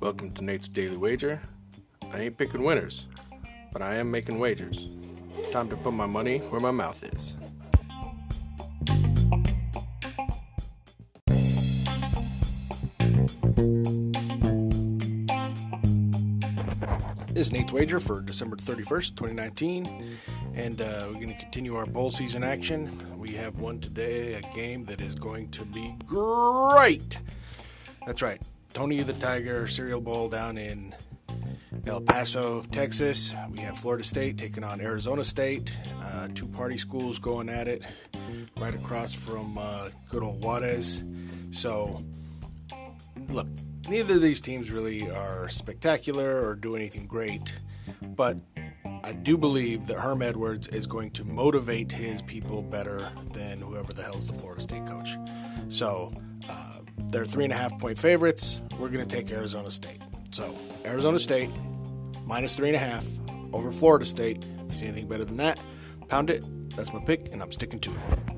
Welcome to Nate's Daily Wager. I ain't picking winners, but I am making wagers. Time to put my money where my mouth is. Is Nate's Wager for December 31st, 2019, and uh, we're going to continue our bowl season action. We have one today, a game that is going to be great. That's right, Tony the Tiger Cereal Bowl down in El Paso, Texas. We have Florida State taking on Arizona State. Uh, two party schools going at it right across from uh, good old Juarez. So, look, neither of these teams really are spectacular or do anything great, but I do believe that Herm Edwards is going to motivate his people better than whoever the hell is the Florida State coach. So, uh, they're three and a half point favorites. We're going to take Arizona State. So, Arizona State minus three and a half over Florida State. If you see anything better than that, pound it. That's my pick, and I'm sticking to it.